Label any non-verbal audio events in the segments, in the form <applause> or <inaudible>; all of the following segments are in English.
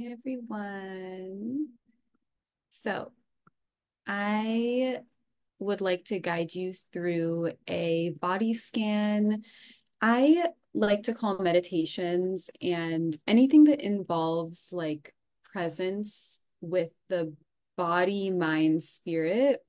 everyone. So I would like to guide you through a body scan. I like to call meditations and anything that involves like presence with the body, mind, spirit,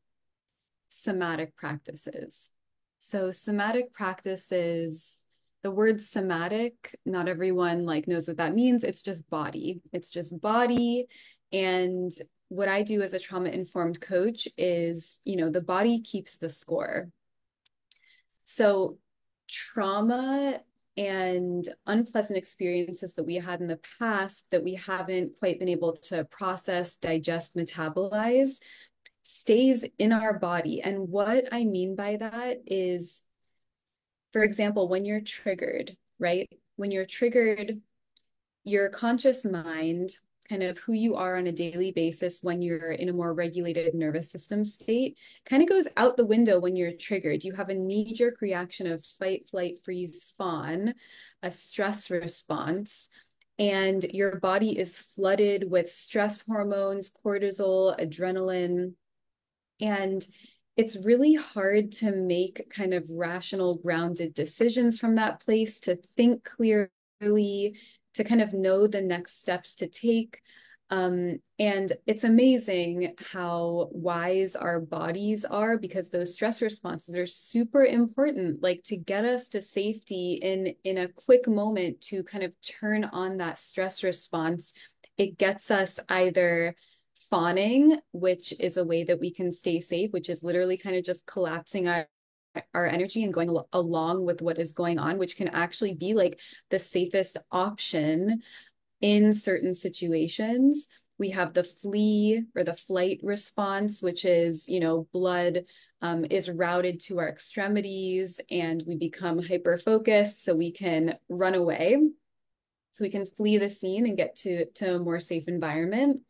somatic practices. So somatic practices the word somatic, not everyone like knows what that means. It's just body. It's just body. And what I do as a trauma informed coach is, you know, the body keeps the score. So trauma and unpleasant experiences that we had in the past that we haven't quite been able to process, digest, metabolize stays in our body. And what I mean by that is for example, when you're triggered, right? When you're triggered, your conscious mind, kind of who you are on a daily basis when you're in a more regulated nervous system state, kind of goes out the window when you're triggered. You have a knee jerk reaction of fight, flight, freeze, fawn, a stress response. And your body is flooded with stress hormones, cortisol, adrenaline. And it's really hard to make kind of rational, grounded decisions from that place, to think clearly, to kind of know the next steps to take. Um, and it's amazing how wise our bodies are because those stress responses are super important, like to get us to safety in, in a quick moment to kind of turn on that stress response. It gets us either fawning, which is a way that we can stay safe, which is literally kind of just collapsing our our energy and going along with what is going on, which can actually be like the safest option in certain situations. We have the flee or the flight response, which is, you know, blood um, is routed to our extremities and we become hyper focused so we can run away. So we can flee the scene and get to, to a more safe environment.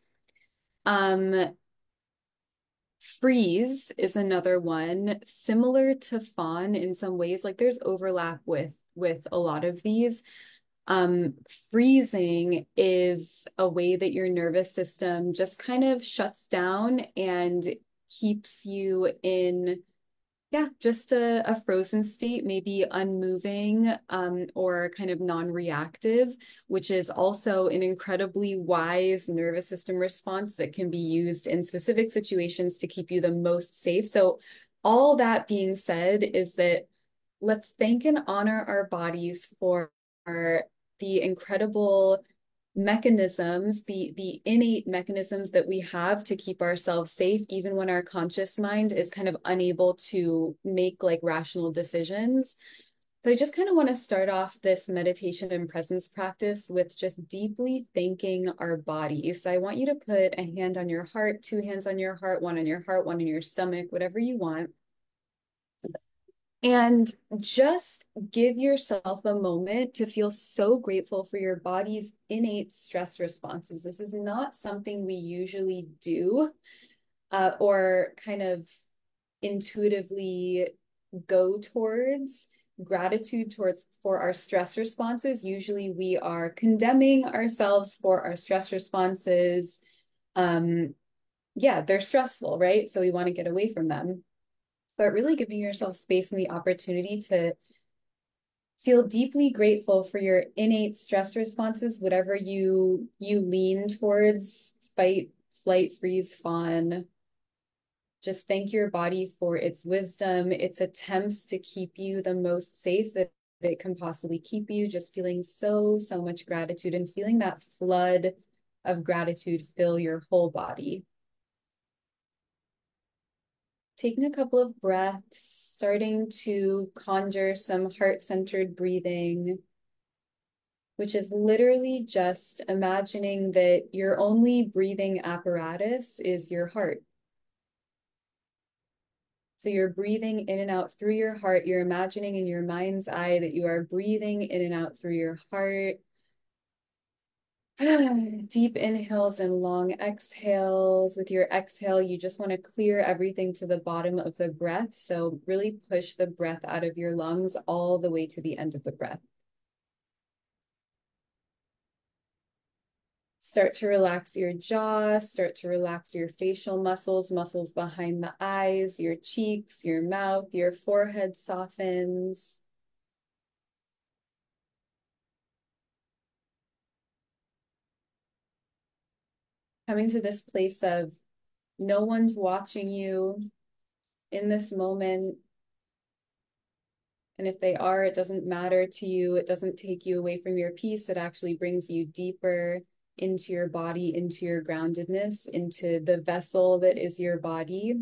Um, freeze is another one. Similar to fawn in some ways like there's overlap with with a lot of these. Um, freezing is a way that your nervous system just kind of shuts down and keeps you in yeah, just a, a frozen state, maybe unmoving um, or kind of non-reactive, which is also an incredibly wise nervous system response that can be used in specific situations to keep you the most safe. So all that being said is that let's thank and honor our bodies for the incredible mechanisms, the, the innate mechanisms that we have to keep ourselves safe, even when our conscious mind is kind of unable to make like rational decisions. So I just kind of want to start off this meditation and presence practice with just deeply thanking our bodies. So I want you to put a hand on your heart, two hands on your heart, one on your heart, one in your stomach, whatever you want. And just give yourself a moment to feel so grateful for your body's innate stress responses. This is not something we usually do uh, or kind of intuitively go towards gratitude towards for our stress responses. Usually we are condemning ourselves for our stress responses. Um yeah they're stressful right? So we want to get away from them but really giving yourself space and the opportunity to feel deeply grateful for your innate stress responses, whatever you you lean towards, fight, flight, freeze, fawn. Just thank your body for its wisdom, its attempts to keep you the most safe that it can possibly keep you. Just feeling so, so much gratitude and feeling that flood of gratitude fill your whole body taking a couple of breaths, starting to conjure some heart-centered breathing, which is literally just imagining that your only breathing apparatus is your heart. So you're breathing in and out through your heart. You're imagining in your mind's eye that you are breathing in and out through your heart. <sighs> Deep inhales and long exhales. With your exhale, you just want to clear everything to the bottom of the breath. So really push the breath out of your lungs all the way to the end of the breath. Start to relax your jaw, start to relax your facial muscles, muscles behind the eyes, your cheeks, your mouth, your forehead softens. Coming to this place of no one's watching you in this moment. And if they are, it doesn't matter to you. It doesn't take you away from your peace. It actually brings you deeper into your body, into your groundedness, into the vessel that is your body.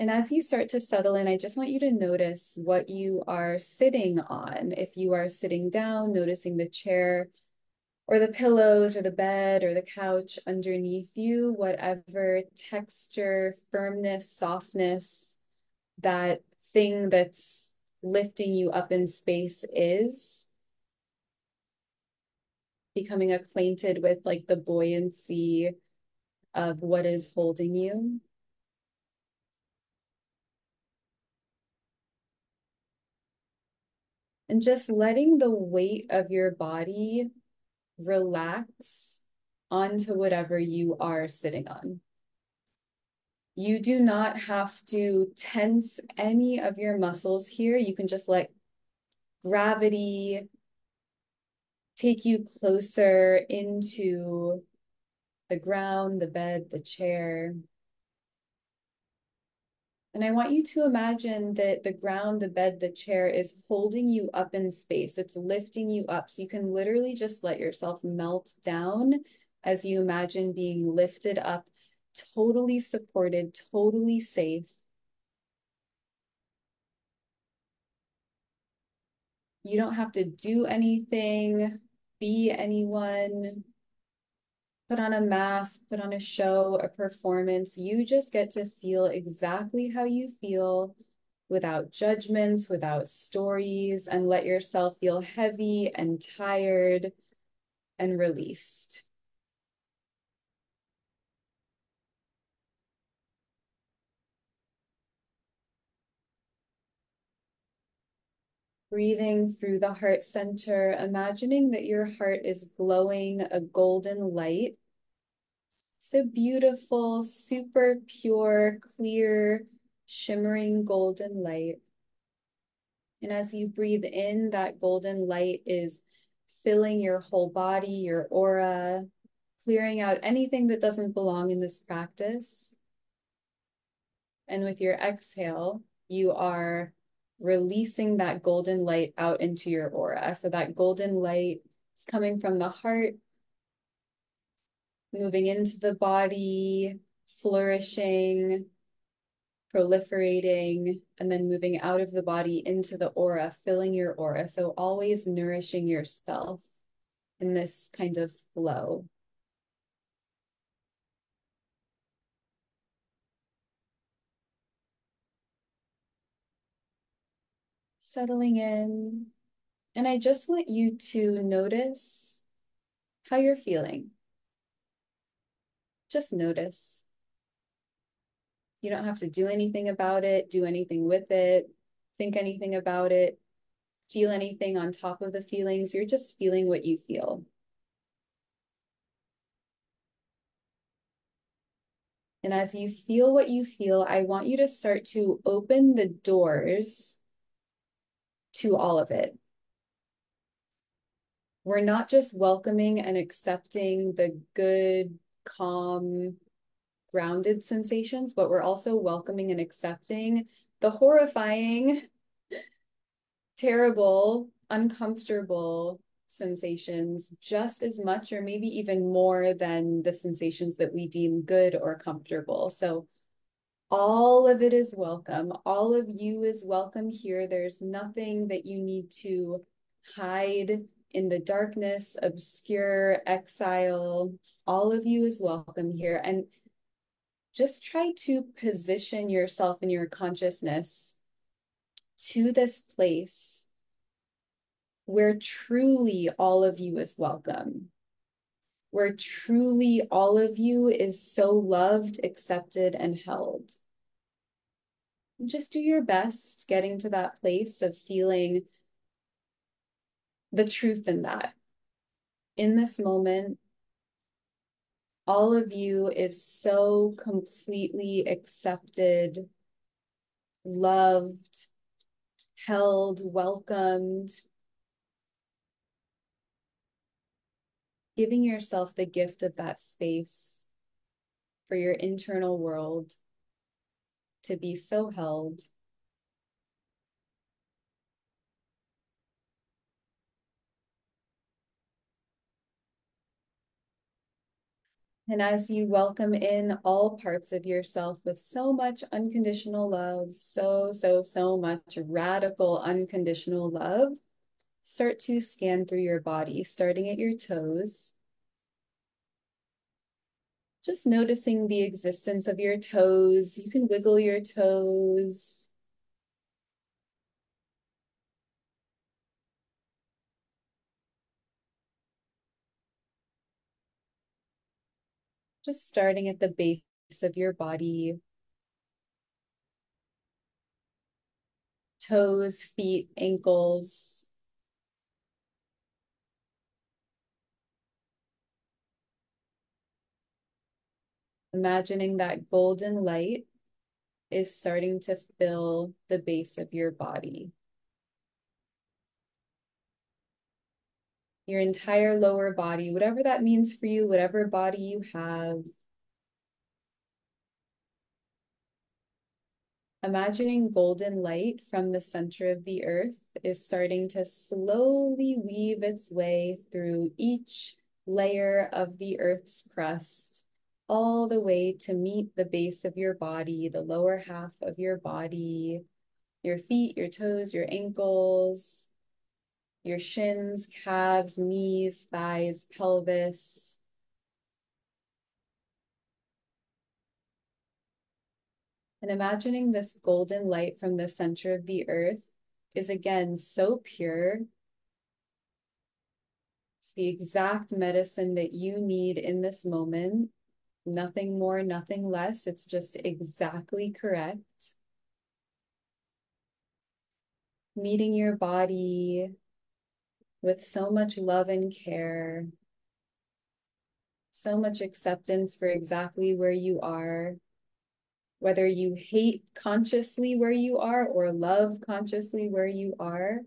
And as you start to settle in, I just want you to notice what you are sitting on. If you are sitting down, noticing the chair or the pillows or the bed or the couch underneath you, whatever texture, firmness, softness, that thing that's lifting you up in space is becoming acquainted with like the buoyancy of what is holding you. And just letting the weight of your body relax onto whatever you are sitting on. You do not have to tense any of your muscles here. You can just let gravity take you closer into the ground, the bed, the chair. And I want you to imagine that the ground, the bed, the chair is holding you up in space. It's lifting you up. So you can literally just let yourself melt down as you imagine being lifted up, totally supported, totally safe. You don't have to do anything, be anyone, put on a mask, put on a show, a performance. You just get to feel exactly how you feel without judgments, without stories, and let yourself feel heavy and tired and released. Breathing through the heart center, imagining that your heart is glowing a golden light. It's a beautiful, super pure, clear, shimmering golden light. And as you breathe in, that golden light is filling your whole body, your aura, clearing out anything that doesn't belong in this practice. And with your exhale, you are releasing that golden light out into your aura. So that golden light is coming from the heart, moving into the body, flourishing, proliferating, and then moving out of the body into the aura, filling your aura. So always nourishing yourself in this kind of flow. settling in. And I just want you to notice how you're feeling. Just notice. You don't have to do anything about it, do anything with it, think anything about it, feel anything on top of the feelings. You're just feeling what you feel. And as you feel what you feel, I want you to start to open the doors to all of it. We're not just welcoming and accepting the good, calm, grounded sensations, but we're also welcoming and accepting the horrifying, terrible, uncomfortable sensations just as much or maybe even more than the sensations that we deem good or comfortable. So all of it is welcome. All of you is welcome here. There's nothing that you need to hide in the darkness, obscure, exile. All of you is welcome here. And just try to position yourself in your consciousness to this place where truly all of you is welcome, where truly all of you is so loved, accepted, and held just do your best getting to that place of feeling the truth in that. In this moment, all of you is so completely accepted, loved, held, welcomed. Giving yourself the gift of that space for your internal world to be so held. And as you welcome in all parts of yourself with so much unconditional love, so, so, so much radical unconditional love, start to scan through your body, starting at your toes. Just noticing the existence of your toes. You can wiggle your toes. Just starting at the base of your body. Toes, feet, ankles. Imagining that golden light is starting to fill the base of your body. Your entire lower body, whatever that means for you, whatever body you have. Imagining golden light from the center of the earth is starting to slowly weave its way through each layer of the earth's crust, all the way to meet the base of your body, the lower half of your body, your feet, your toes, your ankles, your shins, calves, knees, thighs, pelvis. And imagining this golden light from the center of the earth is again so pure. It's the exact medicine that you need in this moment. Nothing more, nothing less. It's just exactly correct. Meeting your body, with so much love and care, so much acceptance for exactly where you are, whether you hate consciously where you are or love consciously where you are.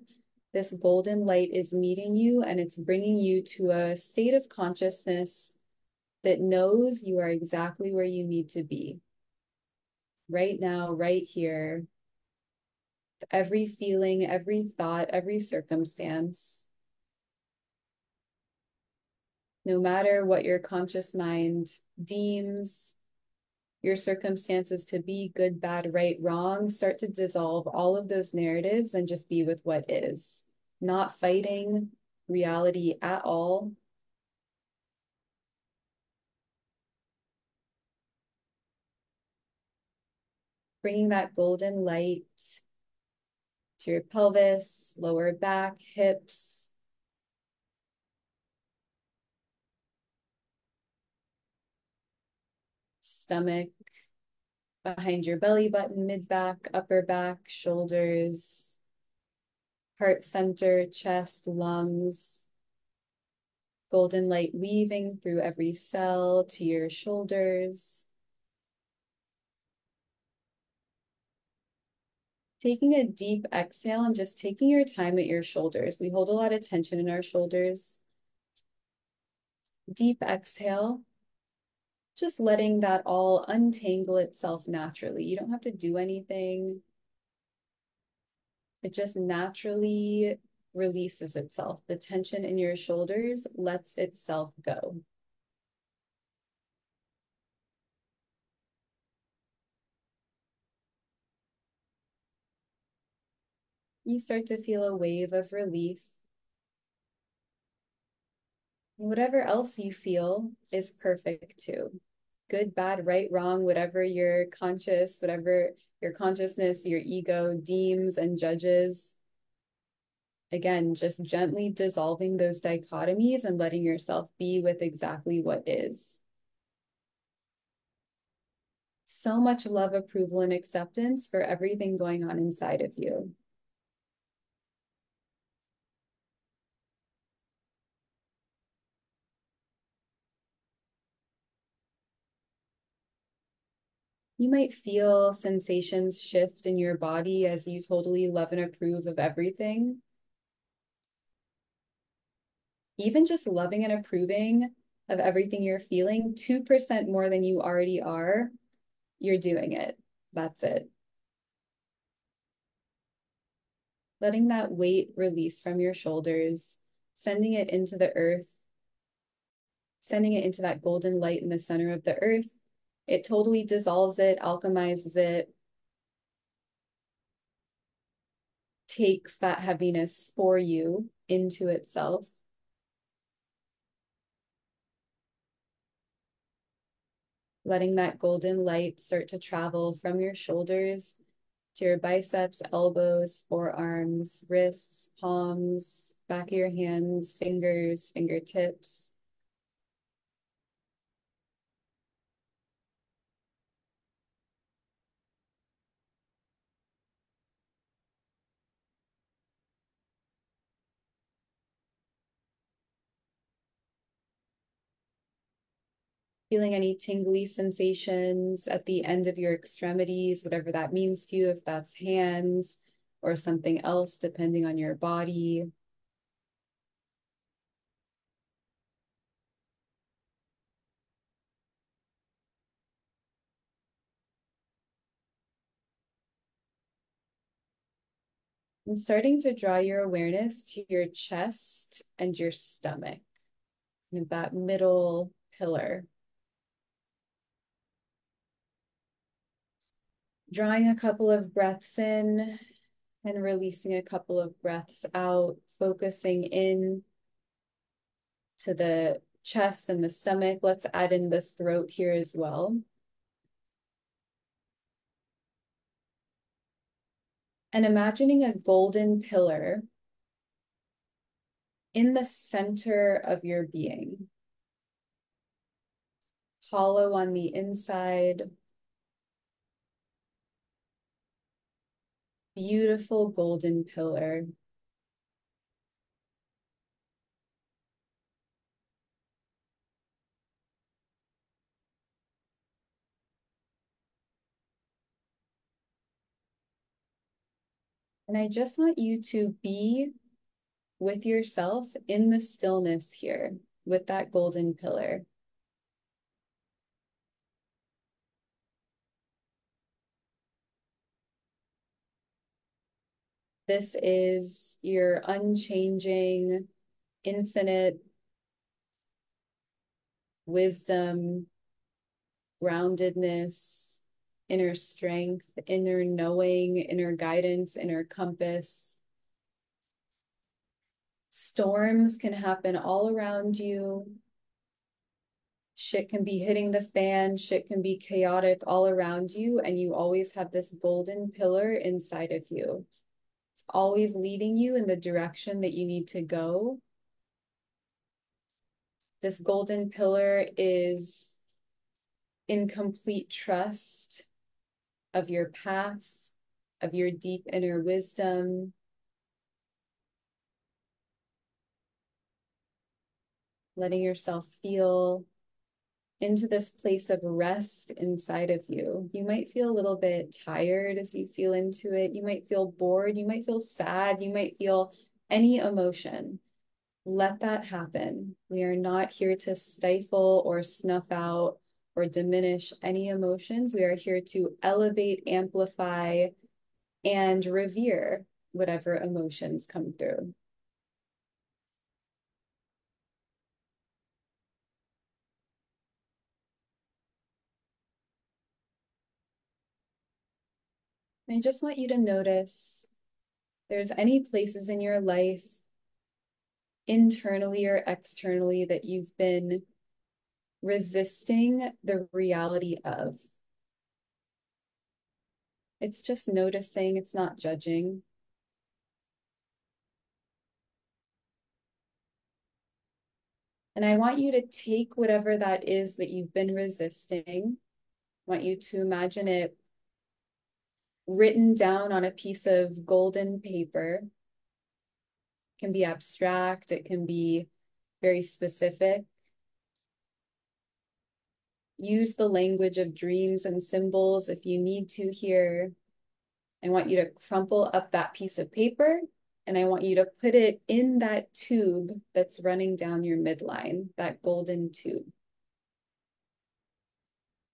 This golden light is meeting you and it's bringing you to a state of consciousness that knows you are exactly where you need to be. Right now, right here, every feeling, every thought, every circumstance no matter what your conscious mind deems your circumstances to be good, bad, right, wrong, start to dissolve all of those narratives and just be with what is, not fighting reality at all. Bringing that golden light to your pelvis, lower back, hips, stomach, behind your belly button, mid back, upper back, shoulders, heart center, chest, lungs, golden light weaving through every cell to your shoulders. Taking a deep exhale and just taking your time at your shoulders. We hold a lot of tension in our shoulders. Deep exhale just letting that all untangle itself naturally. You don't have to do anything. It just naturally releases itself. The tension in your shoulders lets itself go. You start to feel a wave of relief. Whatever else you feel is perfect too good, bad, right, wrong, whatever your conscious, whatever your consciousness, your ego deems and judges. Again, just gently dissolving those dichotomies and letting yourself be with exactly what is. So much love, approval, and acceptance for everything going on inside of you. You might feel sensations shift in your body as you totally love and approve of everything. Even just loving and approving of everything you're feeling, 2% more than you already are, you're doing it. That's it. Letting that weight release from your shoulders, sending it into the earth, sending it into that golden light in the center of the earth. It totally dissolves it, alchemizes it, takes that heaviness for you into itself. letting that golden light start to travel from your shoulders to your biceps, elbows, forearms, wrists, palms, back of your hands, fingers, fingertips. Feeling any tingly sensations at the end of your extremities, whatever that means to you, if that's hands or something else, depending on your body. And starting to draw your awareness to your chest and your stomach, and that middle pillar. Drawing a couple of breaths in and releasing a couple of breaths out, focusing in to the chest and the stomach. Let's add in the throat here as well. And imagining a golden pillar in the center of your being. Hollow on the inside, beautiful golden pillar. And I just want you to be with yourself in the stillness here with that golden pillar. This is your unchanging, infinite wisdom, groundedness, inner strength, inner knowing, inner guidance, inner compass. Storms can happen all around you. Shit can be hitting the fan, shit can be chaotic all around you, and you always have this golden pillar inside of you. It's always leading you in the direction that you need to go. This golden pillar is in complete trust of your path, of your deep inner wisdom. Letting yourself feel into this place of rest inside of you. You might feel a little bit tired as you feel into it. You might feel bored. You might feel sad. You might feel any emotion. Let that happen. We are not here to stifle or snuff out or diminish any emotions. We are here to elevate, amplify, and revere whatever emotions come through. I just want you to notice there's any places in your life, internally or externally, that you've been resisting the reality of. It's just noticing, it's not judging. And I want you to take whatever that is that you've been resisting. I want you to imagine it written down on a piece of golden paper. It can be abstract, it can be very specific. use the language of dreams and symbols if you need to here. I want you to crumple up that piece of paper and I want you to put it in that tube that's running down your midline, that golden tube.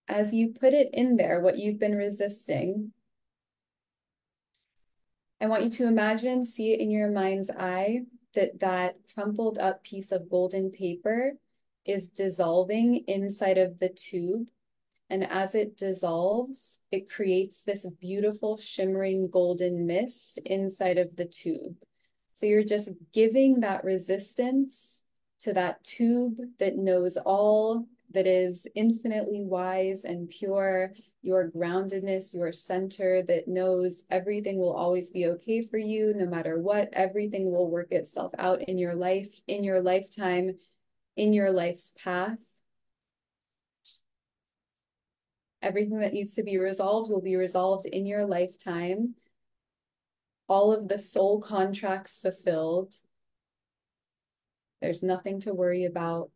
As you put it in there, what you've been resisting, I want you to imagine, see it in your mind's eye, that that crumpled up piece of golden paper is dissolving inside of the tube. And as it dissolves, it creates this beautiful shimmering golden mist inside of the tube. So you're just giving that resistance to that tube that knows all, that is infinitely wise and pure, your groundedness, your center that knows everything will always be okay for you no matter what. Everything will work itself out in your life, in your lifetime, in your life's path. Everything that needs to be resolved will be resolved in your lifetime. All of the soul contracts fulfilled. There's nothing to worry about.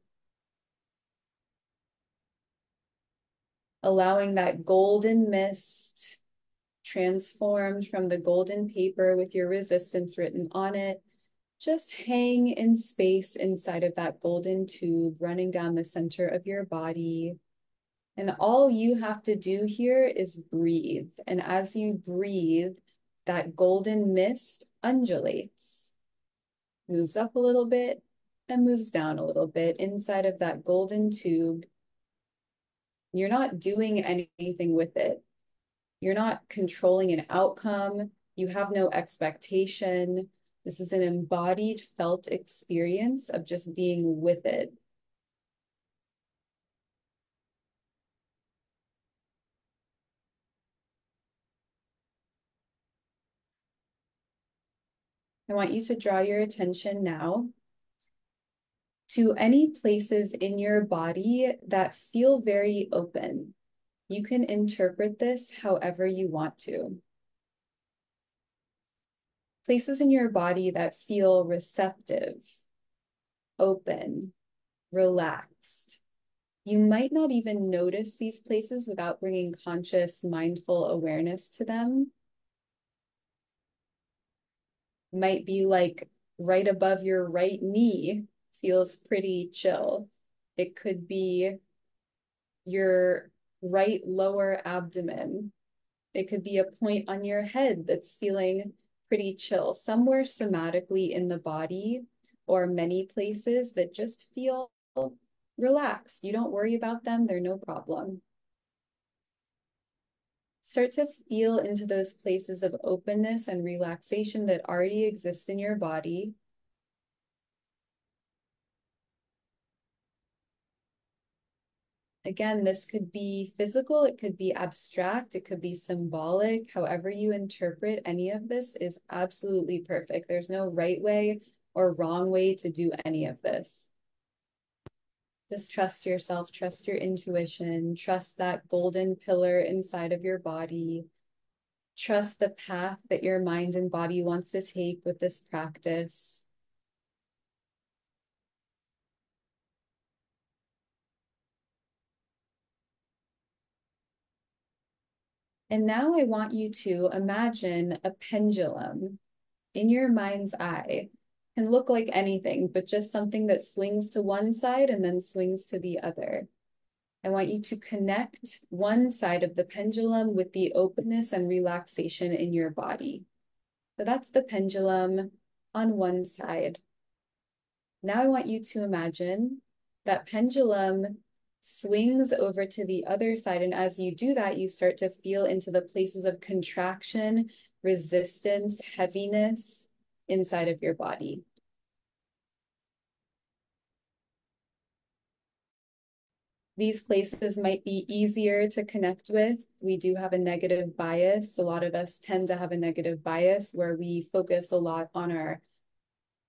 Allowing that golden mist transformed from the golden paper with your resistance written on it just hang in space inside of that golden tube running down the center of your body. And all you have to do here is breathe. And as you breathe, that golden mist undulates, moves up a little bit and moves down a little bit inside of that golden tube. You're not doing anything with it. You're not controlling an outcome. You have no expectation. This is an embodied, felt experience of just being with it. I want you to draw your attention now to any places in your body that feel very open. You can interpret this however you want to places in your body that feel receptive, open, relaxed. You might not even notice these places without bringing conscious, mindful awareness to them. Might be like right above your right knee feels pretty chill. It could be your right lower abdomen. It could be a point on your head that's feeling pretty chill, somewhere somatically in the body or many places that just feel relaxed. You don't worry about them, they're no problem. Start to feel into those places of openness and relaxation that already exist in your body. Again, this could be physical, it could be abstract, it could be symbolic. However you interpret any of this is absolutely perfect. There's no right way or wrong way to do any of this. Just trust yourself, trust your intuition, trust that golden pillar inside of your body. Trust the path that your mind and body wants to take with this practice. And now I want you to imagine a pendulum in your mind's eye. Can look like anything, but just something that swings to one side and then swings to the other. I want you to connect one side of the pendulum with the openness and relaxation in your body. So that's the pendulum on one side. Now I want you to imagine that pendulum swings over to the other side. And as you do that, you start to feel into the places of contraction, resistance, heaviness inside of your body. These places might be easier to connect with. We do have a negative bias. A lot of us tend to have a negative bias where we focus a lot on our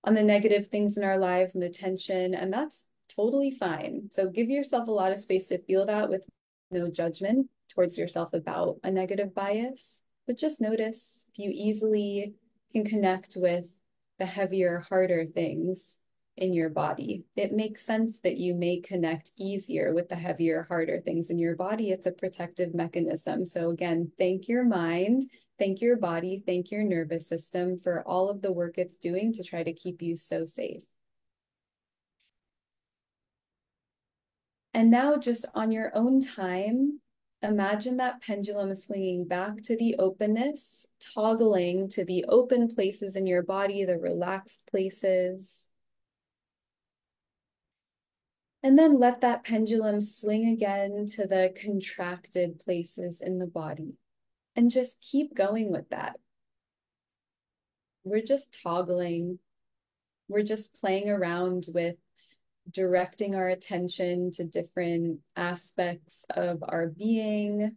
on the negative things in our lives and the tension, and that's totally fine. So give yourself a lot of space to feel that with no judgment towards yourself about a negative bias, but just notice if you easily can connect with the heavier, harder things in your body. It makes sense that you may connect easier with the heavier, harder things in your body. It's a protective mechanism. So, again, thank your mind, thank your body, thank your nervous system for all of the work it's doing to try to keep you so safe. And now, just on your own time, imagine that pendulum swinging back to the openness, toggling to the open places in your body, the relaxed places. And then let that pendulum swing again to the contracted places in the body. And just keep going with that. We're just toggling. We're just playing around with directing our attention to different aspects of our being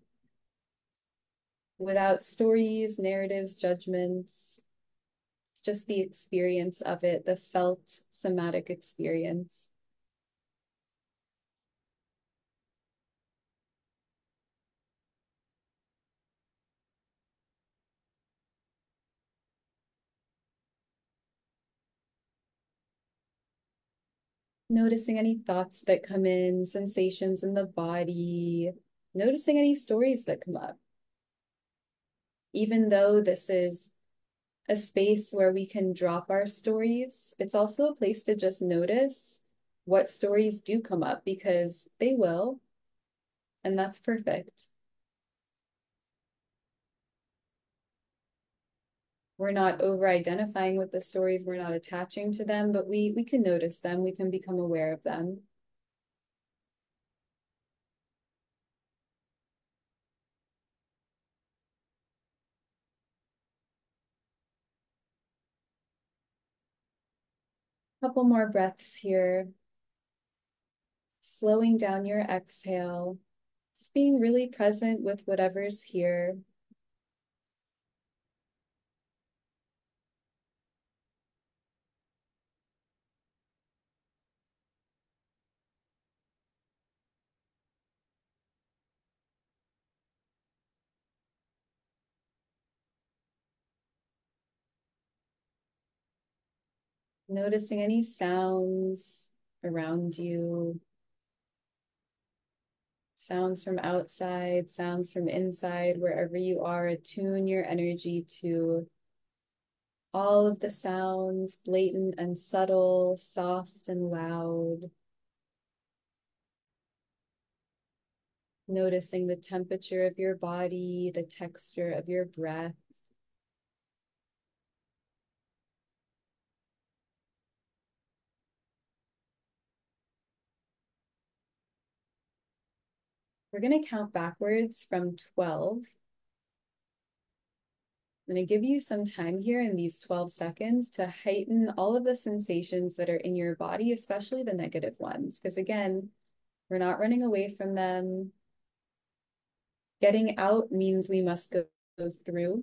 without stories, narratives, judgments. It's just the experience of it, the felt somatic experience. Noticing any thoughts that come in, sensations in the body, noticing any stories that come up. Even though this is a space where we can drop our stories, it's also a place to just notice what stories do come up because they will, and that's perfect. We're not over identifying with the stories we're not attaching to them but we we can notice them we can become aware of them. A couple more breaths here. Slowing down your exhale. Just being really present with whatever's here Noticing any sounds around you, sounds from outside, sounds from inside, wherever you are, attune your energy to all of the sounds, blatant and subtle, soft and loud. Noticing the temperature of your body, the texture of your breath. We're going to count backwards from 12. I'm going to give you some time here in these 12 seconds to heighten all of the sensations that are in your body, especially the negative ones. Because again, we're not running away from them. Getting out means we must go, go through.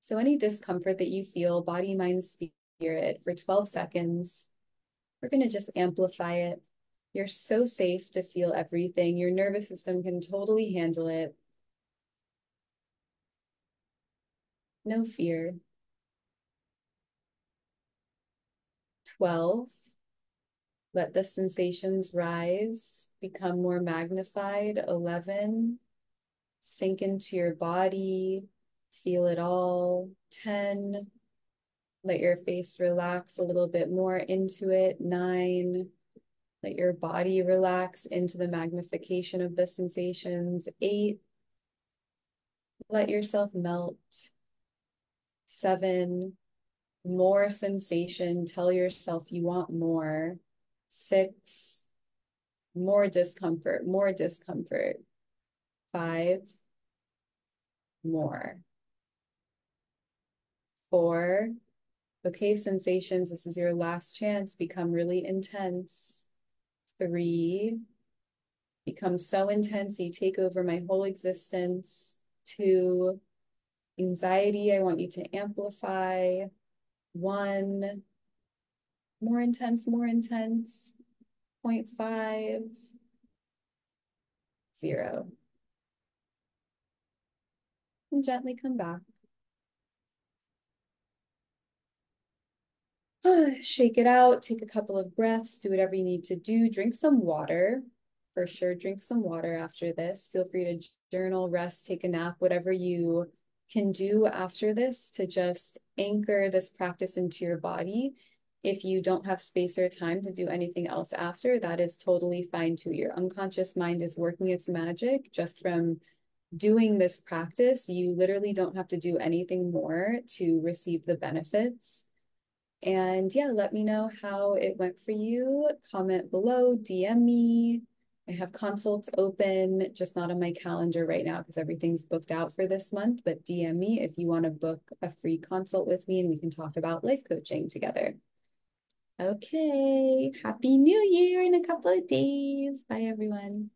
So any discomfort that you feel, body, mind, spirit, for 12 seconds, we're going to just amplify it you're so safe to feel everything. Your nervous system can totally handle it. No fear. 12. Let the sensations rise, become more magnified. 11. Sink into your body, feel it all. 10. Let your face relax a little bit more into it. Nine. Let your body relax into the magnification of the sensations. Eight, let yourself melt. Seven, more sensation. Tell yourself you want more. Six, more discomfort, more discomfort. Five, more. Four, okay, sensations, this is your last chance, become really intense three becomes so intense, you take over my whole existence. Two, anxiety, I want you to amplify. One, more intense, more intense. 0.5, zero. And gently come back. <sighs> Shake it out, take a couple of breaths, do whatever you need to do. Drink some water. For sure, drink some water after this. Feel free to journal, rest, take a nap, whatever you can do after this to just anchor this practice into your body. If you don't have space or time to do anything else after, that is totally fine too. Your unconscious mind is working its magic just from doing this practice. You literally don't have to do anything more to receive the benefits. And yeah, let me know how it went for you. Comment below, DM me. I have consults open, just not on my calendar right now because everything's booked out for this month. But DM me if you want to book a free consult with me and we can talk about life coaching together. Okay, Happy New Year in a couple of days. Bye, everyone.